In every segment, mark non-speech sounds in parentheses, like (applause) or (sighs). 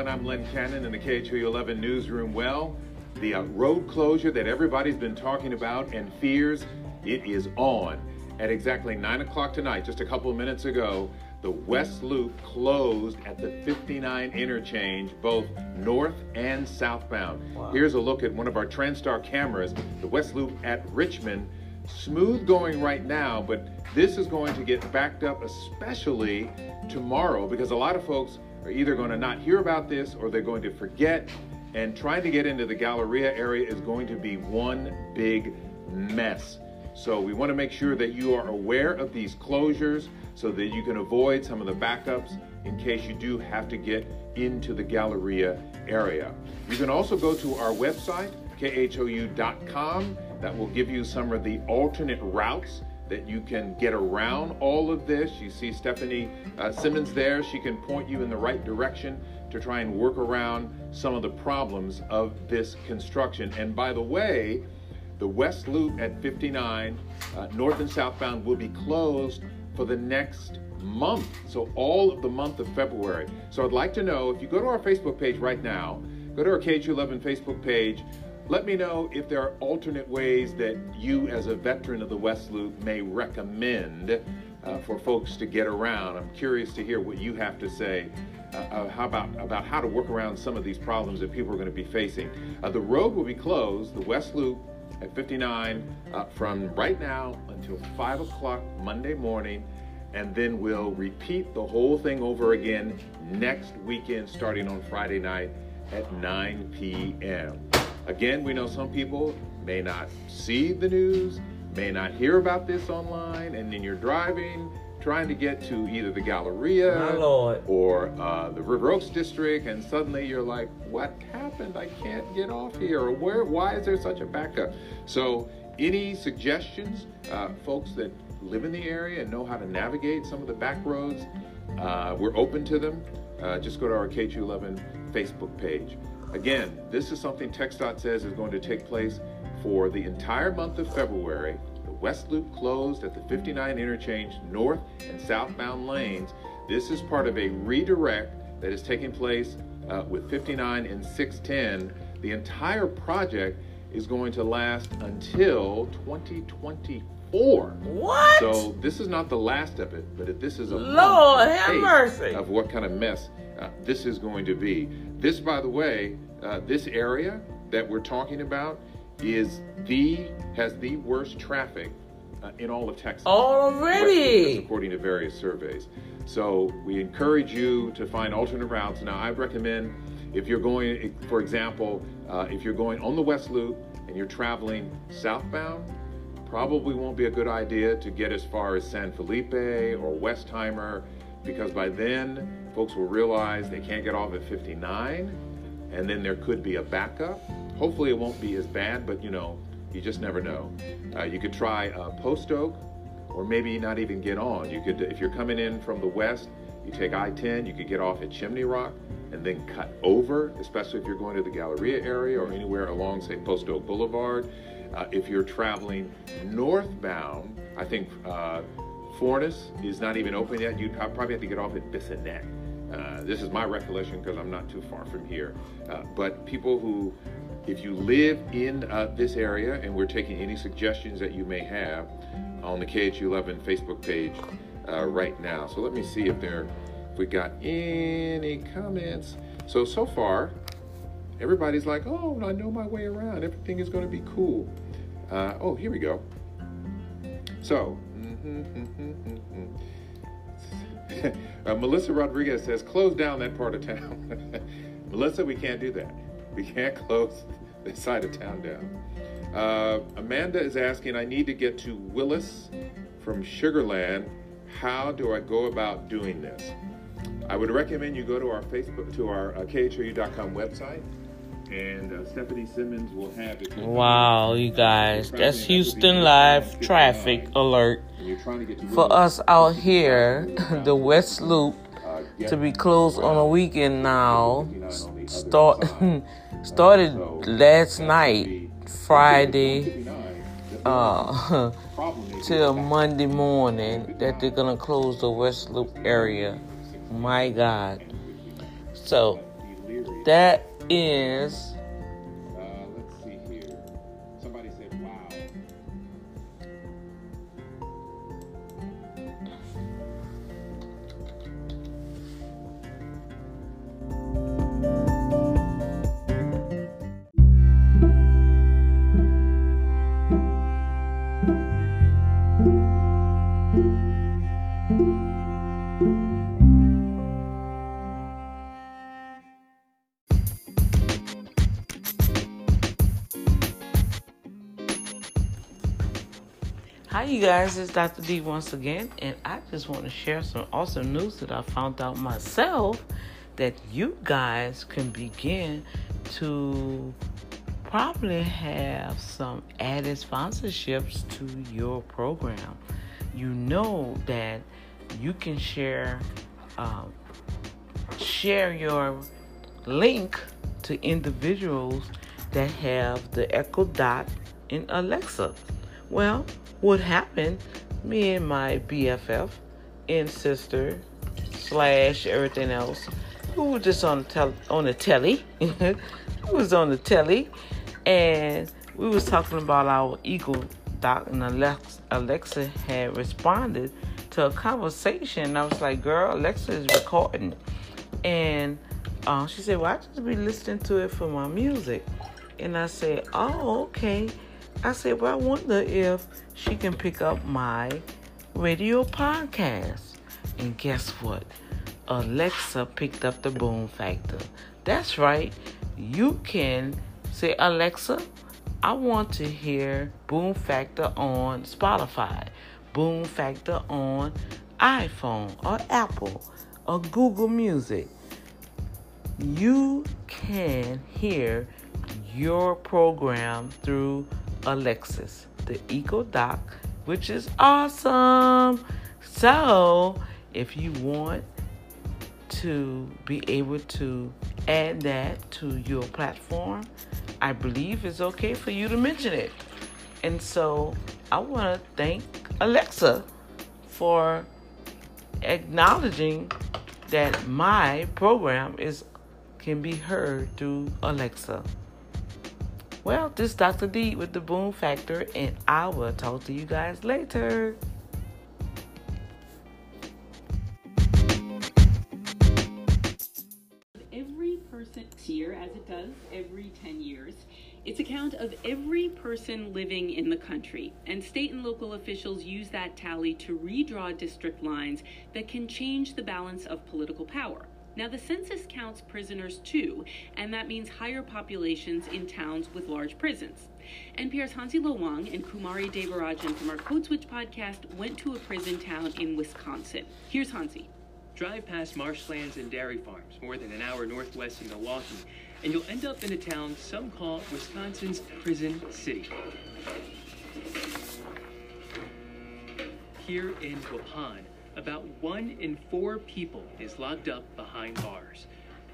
everyone. I'm Len Cannon in the KHOU 11 newsroom. Well, the uh, road closure that everybody's been talking about and fears, it is on. At exactly 9 o'clock tonight, just a couple of minutes ago, the West Loop closed at the 59 interchange, both north and southbound. Wow. Here's a look at one of our TranStar cameras, the West Loop at Richmond. Smooth going right now, but this is going to get backed up, especially tomorrow, because a lot of folks are either going to not hear about this or they're going to forget. And trying to get into the Galleria area is going to be one big mess. So we want to make sure that you are aware of these closures so that you can avoid some of the backups in case you do have to get into the Galleria area. You can also go to our website, khou.com. That will give you some of the alternate routes that you can get around all of this. You see Stephanie uh, Simmons there. She can point you in the right direction to try and work around some of the problems of this construction. And by the way, the West Loop at 59, uh, north and southbound, will be closed for the next month. So all of the month of February. So I'd like to know if you go to our Facebook page right now, go to our KHOU11 Facebook page, let me know if there are alternate ways that you, as a veteran of the West Loop, may recommend uh, for folks to get around. I'm curious to hear what you have to say uh, uh, how about, about how to work around some of these problems that people are going to be facing. Uh, the road will be closed, the West Loop at 59, uh, from right now until 5 o'clock Monday morning, and then we'll repeat the whole thing over again next weekend starting on Friday night at 9 p.m. Again, we know some people may not see the news, may not hear about this online, and then you're driving, trying to get to either the Galleria or uh, the River Oaks district, and suddenly you're like, "What happened? I can't get off here." Or where? Why is there such a backup? So, any suggestions, uh, folks that live in the area and know how to navigate some of the back roads? Uh, we're open to them. Uh, just go to our KHOU11 Facebook page. Again, this is something TxDOT says is going to take place for the entire month of February. The West Loop closed at the 59 interchange north and southbound lanes. This is part of a redirect that is taking place uh, with 59 and 610. The entire project is going to last until 2024. What? So this is not the last of it, but this is a Lord have mercy of what kind of mess uh, this is going to be. This, by the way, uh, this area that we're talking about is the has the worst traffic uh, in all of Texas. Already, according to various surveys. So we encourage you to find alternate routes. Now, I recommend if you're going, for example, uh, if you're going on the West Loop and you're traveling southbound, probably won't be a good idea to get as far as San Felipe or Westheimer because by then folks will realize they can't get off at 59 and then there could be a backup. Hopefully it won't be as bad, but you know, you just never know. Uh, you could try uh, Post Oak or maybe not even get on. You could, if you're coming in from the west, you take I-10, you could get off at Chimney Rock and then cut over, especially if you're going to the Galleria area or anywhere along, say, Post Oak Boulevard. Uh, if you're traveling northbound, I think uh, Fournace is not even open yet. You'd probably have to get off at Bissonnet. Uh, this is my recollection because I'm not too far from here. Uh, but people who, if you live in uh, this area, and we're taking any suggestions that you may have on the KHOU11 Facebook page uh, right now. So let me see if there, if we got any comments. So so far, everybody's like, "Oh, I know my way around. Everything is going to be cool." Uh, oh, here we go. So. Mm-hmm, (laughs) uh, Melissa Rodriguez says, close down that part of town. (laughs) Melissa, we can't do that. We can't (laughs) close this side of town down. Uh, Amanda is asking, I need to get to Willis from Sugarland. How do I go about doing this? I would recommend you go to our Facebook, to our uh, KHOU.com website, and uh, Stephanie Simmons will have it. Wow, you guys, that's Houston Live traffic alert for us out here, (laughs) the West Loop to be closed on a weekend now. Start (laughs) started last night, Friday, uh, (laughs) till Monday morning that they're gonna close the West Loop area. My God. So That is you guys, it's Dr. D once again, and I just want to share some awesome news that I found out myself that you guys can begin to probably have some added sponsorships to your program. You know that you can share um, share your link to individuals that have the Echo Dot in Alexa. Well, what happened, me and my BFF and sister slash everything else, who was just on the tel- on the telly, (laughs) we was on the telly, and we was talking about our Echo Dot, and Alexa, Alexa had responded to a conversation. I was like, "Girl, Alexa is recording," and uh, she said, "Well, I just be listening to it for my music," and I said, "Oh, okay." I said, Well, I wonder if she can pick up my radio podcast. And guess what? Alexa picked up the boom factor. That's right. You can say, Alexa, I want to hear Boom Factor on Spotify, Boom Factor on iPhone or Apple or Google Music. You can hear your program through Alexis, the Echo Doc, which is awesome. So, if you want to be able to add that to your platform, I believe it's okay for you to mention it. And so, I want to thank Alexa for acknowledging that my program is can be heard through Alexa. Well, this is Dr. D with the Boom Factor, and I will talk to you guys later. Every person here, as it does every 10 years, it's a count of every person living in the country, and state and local officials use that tally to redraw district lines that can change the balance of political power. Now, the census counts prisoners too, and that means higher populations in towns with large prisons. NPR's Hansi Lo Wang and Kumari Devarajan from our Code Switch podcast went to a prison town in Wisconsin. Here's Hansi. Drive past marshlands and dairy farms, more than an hour northwest of Milwaukee, and you'll end up in a town some call Wisconsin's Prison City. Here in Waupun, about one in four people is locked up behind bars.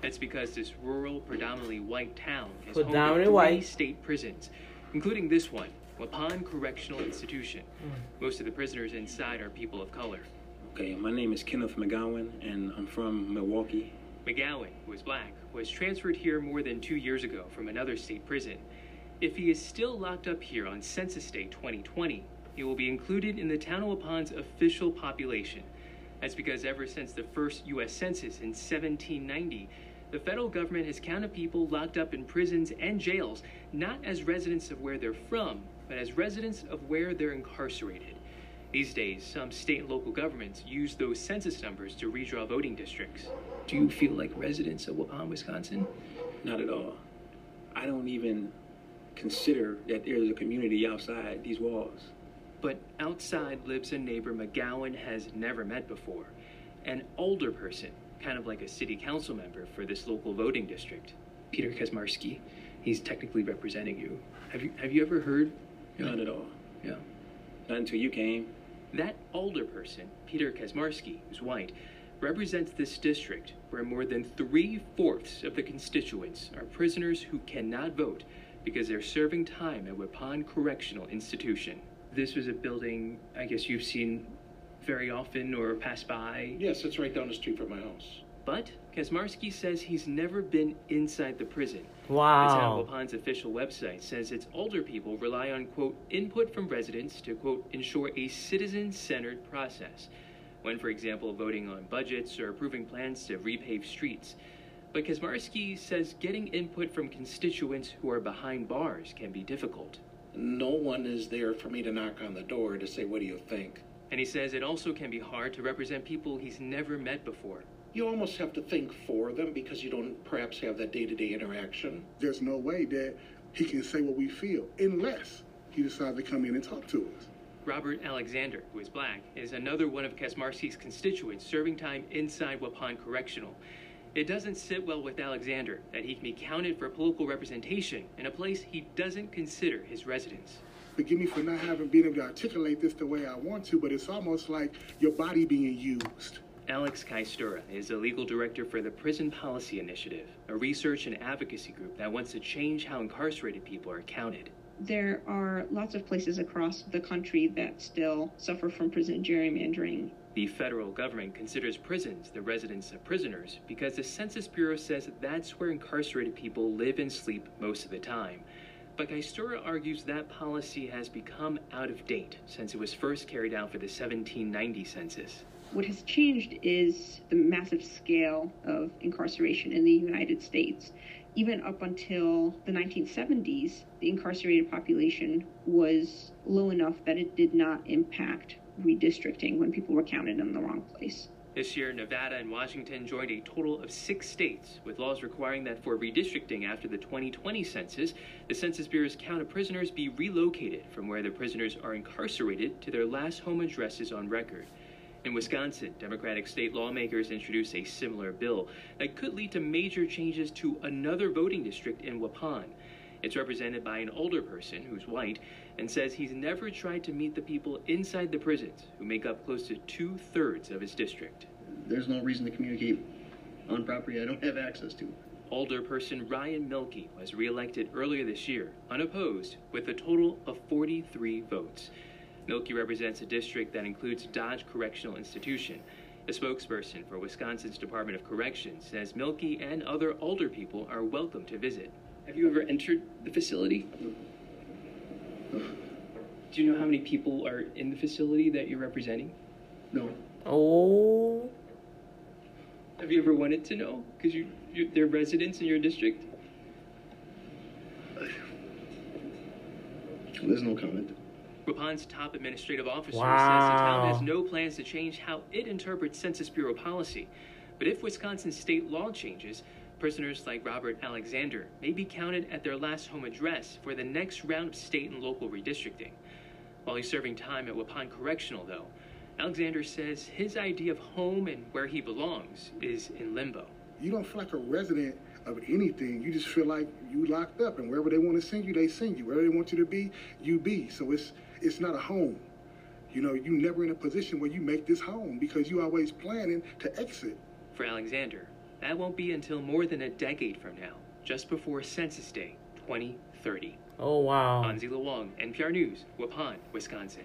That's because this rural, predominantly white town is Predominantly home to three white. state prisons, including this one, Waupun Correctional Institution. Mm. Most of the prisoners inside are people of color. Okay, my name is Kenneth McGowan, and I'm from Milwaukee. McGowan, who is black, was transferred here more than two years ago from another state prison. If he is still locked up here on Census Day 2020, he will be included in the town of Waupun's official population. That's because ever since the first U.S. Census in 1790, the federal government has counted people locked up in prisons and jails not as residents of where they're from, but as residents of where they're incarcerated. These days, some state and local governments use those census numbers to redraw voting districts. Do you feel like residents of Waupun, Wisconsin? Not at all. I don't even consider that there's a community outside these walls. But outside lives a neighbor McGowan has never met before. An alderperson, kind of like a city council member for this local voting district. Peter Kaczmarski. He's technically representing you. Have you have you ever heard? Not at all. Yeah. Not until you came. That alderperson, Peter Kaczmarski, who's white, represents this district where more than three fourths of the constituents are prisoners who cannot vote because they're serving time at Waupun Correctional Institution. This was a building I guess you've seen very often or passed by. Yes, it's right down the street from my house. But Kaczmarski says he's never been inside the prison. Wow. The town of Waupun's official website says its alderpeople rely on, quote, input from residents to, quote, ensure a citizen centered process. When, for example, voting on budgets or approving plans to repave streets. But Kaczmarski says getting input from constituents who are behind bars can be difficult. No one is there for me to knock on the door to say, What do you think? And he says it also can be hard to represent people he's never met before. You almost have to think for them because you don't perhaps have that day to day interaction. There's no way that he can say what we feel unless he decides to come in and talk to us. Robert Alexander, who is black, is another one of Kaczmarski's constituents serving time inside Waupun Correctional. It doesn't sit well with Alexander that he can be counted for political representation in a place he doesn't consider his residence forgive me for not having been able to articulate this the way I want to, but it's almost like your body being used. Aleks Kajstura is the legal director for the Prison Policy Initiative, a research and advocacy group that wants to change how incarcerated people are counted. There are lots of places across the country that still suffer from prison gerrymandering. The federal government considers prisons the residence of prisoners because the Census Bureau says that's where incarcerated people live and sleep most of the time. But Kajstura argues that policy has become out of date since it was first carried out for the 1790 census. What has changed is the massive scale of incarceration in the United States. Even up until the 1970s, the incarcerated population was low enough that it did not impact redistricting when people were counted in the wrong place. This year, Nevada and Washington joined a total of six states with laws requiring that for redistricting after the 2020 census, the Census Bureau's count of prisoners be relocated from where the prisoners are incarcerated to their last home addresses on record. In Wisconsin, Democratic state lawmakers introduced a similar bill that could lead to major changes to another voting district in Waupun. It's represented by an alderperson who's white and says he's never tried to meet the people inside the prisons who make up close to two thirds of his district. There's no reason to communicate on property I don't have access to. Alderperson Ryan Milkey was reelected earlier this year, unopposed, with a total of 43 votes. Milkey represents a district that includes Dodge Correctional Institution. A spokesperson for Wisconsin's Department of Corrections says Milkey and other alderpeople are welcome to visit. Have you ever entered the facility? Do you know how many people are in the facility that you're representing? No. Oh. Have you ever wanted to know? Because you, you, they're residents in your district? (sighs) There's no comment. Waupun's top administrative officer wow. says the town has no plans to change how it interprets Census Bureau policy. But if Wisconsin state law changes, Prisoners like Robert Alexander may be counted at their last home address for the next round of state and local redistricting. While he's serving time at Waupun Correctional, though, Alexander says his idea of home and where he belongs is in limbo. You don't feel like a resident of anything. You just feel like you locked up, and wherever they want to send you, they send you. Wherever they want you to be, you be. So it's it's not a home. You know, you're never in a position where you make this home because you always planning to exit. For Alexander, that won't be until more than a decade from now, just before Census Day 2030. Oh, wow. Hansi Lo Wang, NPR News, Waupun, Wisconsin.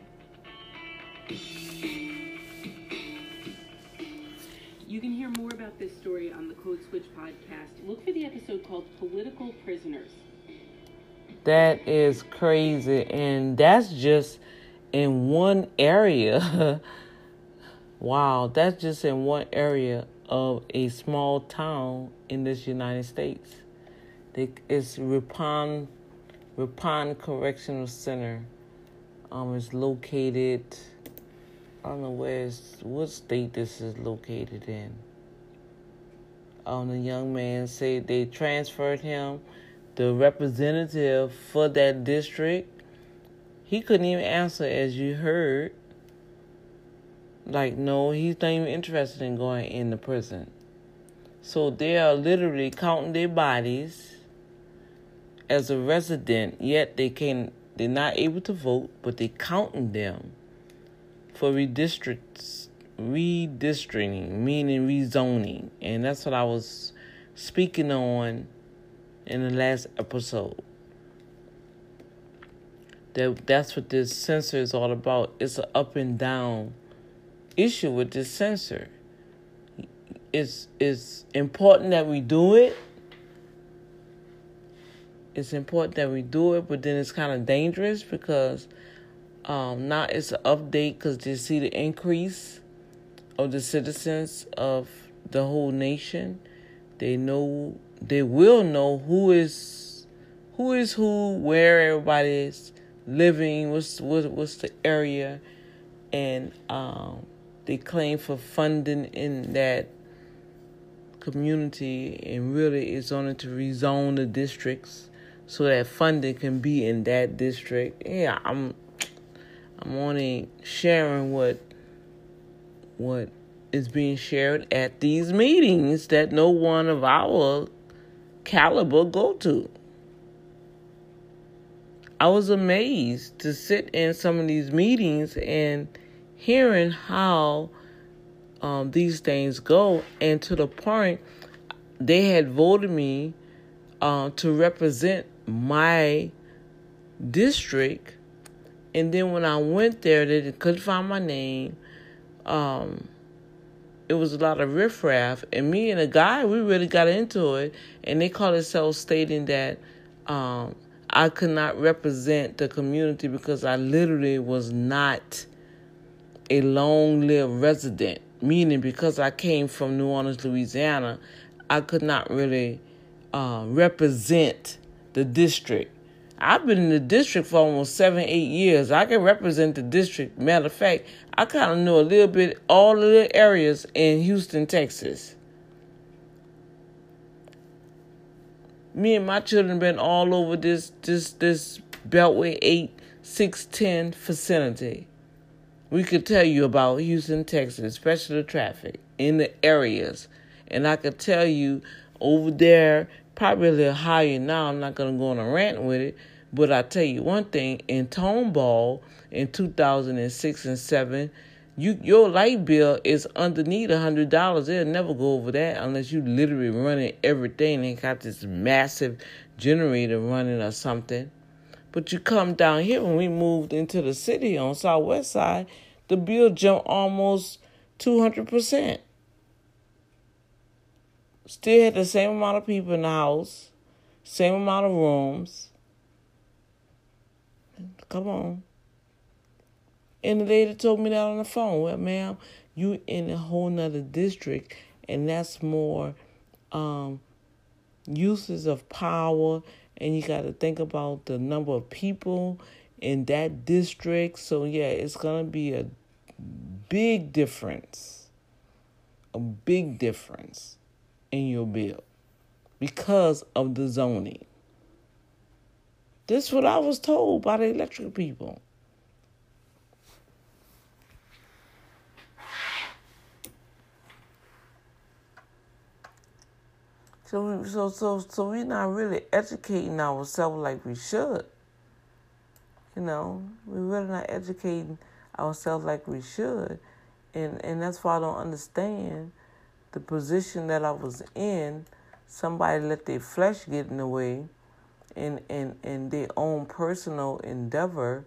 You can hear more about this story on the Code Switch podcast. Look for the episode called Political Prisoners. That is crazy. And that's just in one area. (laughs) wow, that's just in one area of a small town in this United States. It's Ripon, Ripon Correctional Center. Um, it's located. I don't know where it's, what state this is located in. Um, the young man said they transferred him, the representative for that district. He couldn't even answer, as you heard. Like, no, he's not even interested in going in the prison. So they are literally counting their bodies as a resident, yet they can they're not able to vote, but they counting them for redistricts redistricting, meaning rezoning. And that's what I was speaking on in the last episode. That that's what this censor is all about. It's an up and down issue with this censor. it's it's important that we do it. It's important that we do it, but then it's kind of dangerous because um, now it's an update because they see the increase of the citizens of the whole nation. They know they will know who is who is who, where everybody is living, what's what, what's the area, and um, they claim for funding in that community, and really it's only to rezone the districts so that funding can be in that district. Yeah, I'm I'm only sharing what what is being shared at these meetings that no one of our caliber go to. I was amazed to sit in some of these meetings and hearing how um, these things go, and to the point they had voted me uh, to represent my district, and then when I went there, they couldn't find my name. Um, it was a lot of riffraff, and me and a guy, we really got into it, and they called themselves stating that um, I could not represent the community because I literally was not a long lived resident meaning because I came from New Orleans, Louisiana, I could not really uh, represent the district. I've been in the district for almost seven, eight years. I can represent the district. Matter of fact, I kind of know a little bit all of the areas in Houston, Texas. Me and my children been all over this this this Beltway eight six ten vicinity we could tell you about Houston, Texas, especially the traffic in the areas. And I could tell you over there, probably a little higher now. I'm not going to go on a rant with it. But I tell you one thing in Tomball in 2006 and 7, you your light bill is underneath a hundred dollars. It'll never go over that unless you literally running everything and got this massive generator running or something. But you come down here when we moved into the city on Southwest Side, the bill jumped almost 200%. Still had the same amount of people in the house, same amount of rooms. Come on. And the lady told me that on the phone. Well, ma'am, you in a whole nother district, and that's more um, uses of power and you got to think about the number of people in that district. So, yeah, it's going to be a big difference, a big difference in your bill because of the zoning. This is what I was told by the electric people. So, we so, so, so we're not really educating ourselves like we should. You know, we're really not educating ourselves like we should, and and that's why I don't understand the position that I was in. Somebody let their flesh get in the way, and and and their own personal endeavor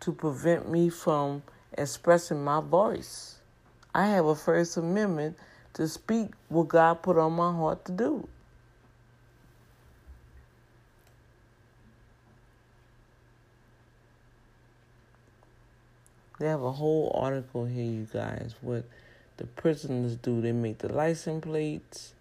to prevent me from expressing my voice. I have a First Amendment to speak what God put on my heart to do. They have a whole article here, you guys, what the prisoners do. They make the license plates,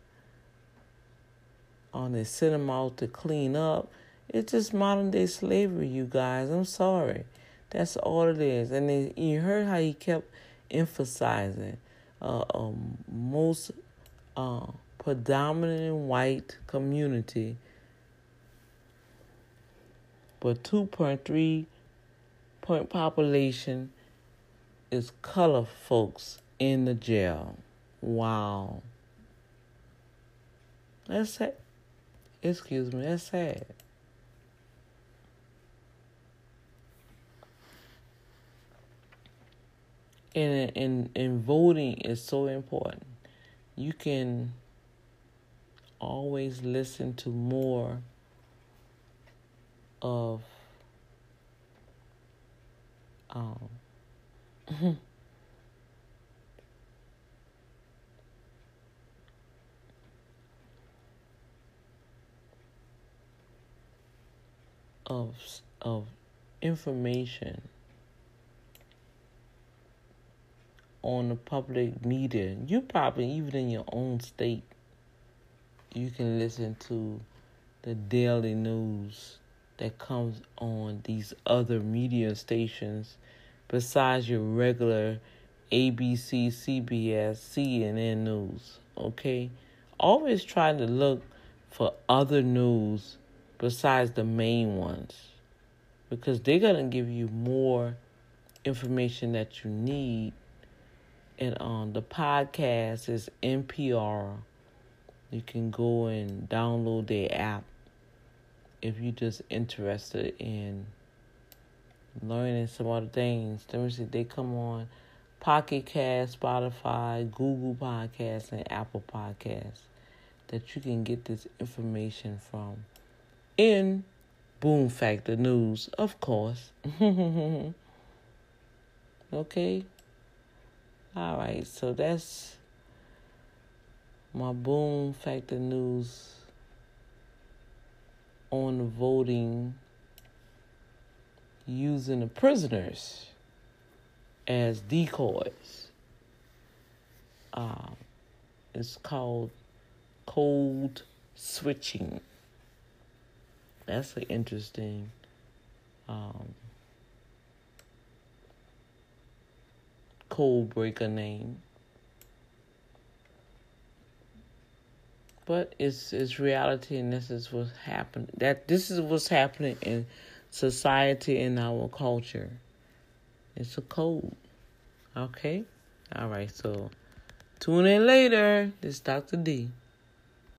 On they send them out to clean up. It's just modern day slavery, you guys. I'm sorry. That's all it is. And you heard how he kept emphasizing uh, um, most uh, predominant white community, but 2.3 point population is color folks in the jail. Wow. That's sad. Excuse me, that's sad. and and and voting is so important. You can always listen to more of um (laughs) of of information on the public media. You probably even in your own state, you can listen to the daily news that comes on these other media stations besides your regular ABC, CBS, CNN news. Okay? Always try to look for other news besides the main ones because they're going to give you more information that you need. And um, the podcast is NPR. You can go and download their app if you're just interested in learning some other things. Let me see, they come on Pocket Cast, Spotify, Google Podcasts, and Apple Podcasts that you can get this information from in Boom Factor News, of course. (laughs) okay? All right, so that's my Boom Factor News on voting using the prisoners as decoys. Um, it's called code switching. That's an interesting um, code breaker name. But it's it's reality and this is what's happening. That this is what's happening in society and our culture. It's a code. Okay? Alright, so tune in later. This is Dr. D.